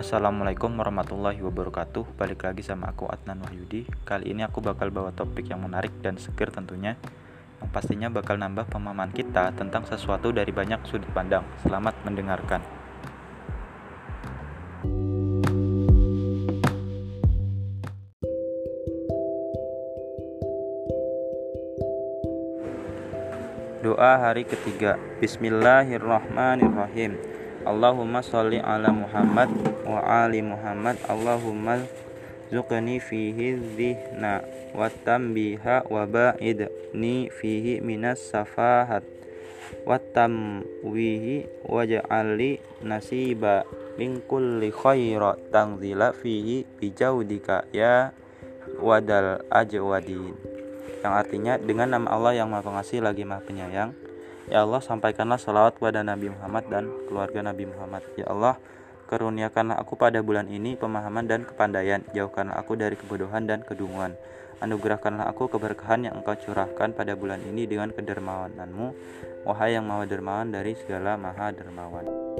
Assalamualaikum warahmatullahi wabarakatuh. Balik lagi sama aku Adnan Wahyudi. Kali ini aku bakal bawa topik yang menarik dan seger tentunya Yang pastinya bakal nambah pemahaman kita tentang sesuatu dari banyak sudut pandang. Selamat mendengarkan. Doa hari ketiga. Bismillahirrahmanirrahim Allahumma sholli ala Muhammad wa ali Muhammad. Allahumma zuqni fihi dhihna wa tambiha wa ba'idni fihi minas safahat wa tamwihi waj'alli nasiba min kulli khaira tanzila fihi bijaudika ya wadal ajwadin. Yang artinya dengan nama Allah yang Maha Pengasih lagi Maha Penyayang Ya Allah, sampaikanlah salawat kepada Nabi Muhammad dan keluarga Nabi Muhammad. Ya Allah, karuniakanlah aku pada bulan ini pemahaman dan kepandaian. Jauhkanlah aku dari kebodohan dan kedunguan. Anugerahkanlah aku keberkahan yang engkau curahkan pada bulan ini dengan kedermawananmu. Wahai yang maha dermawan dari segala maha dermawan.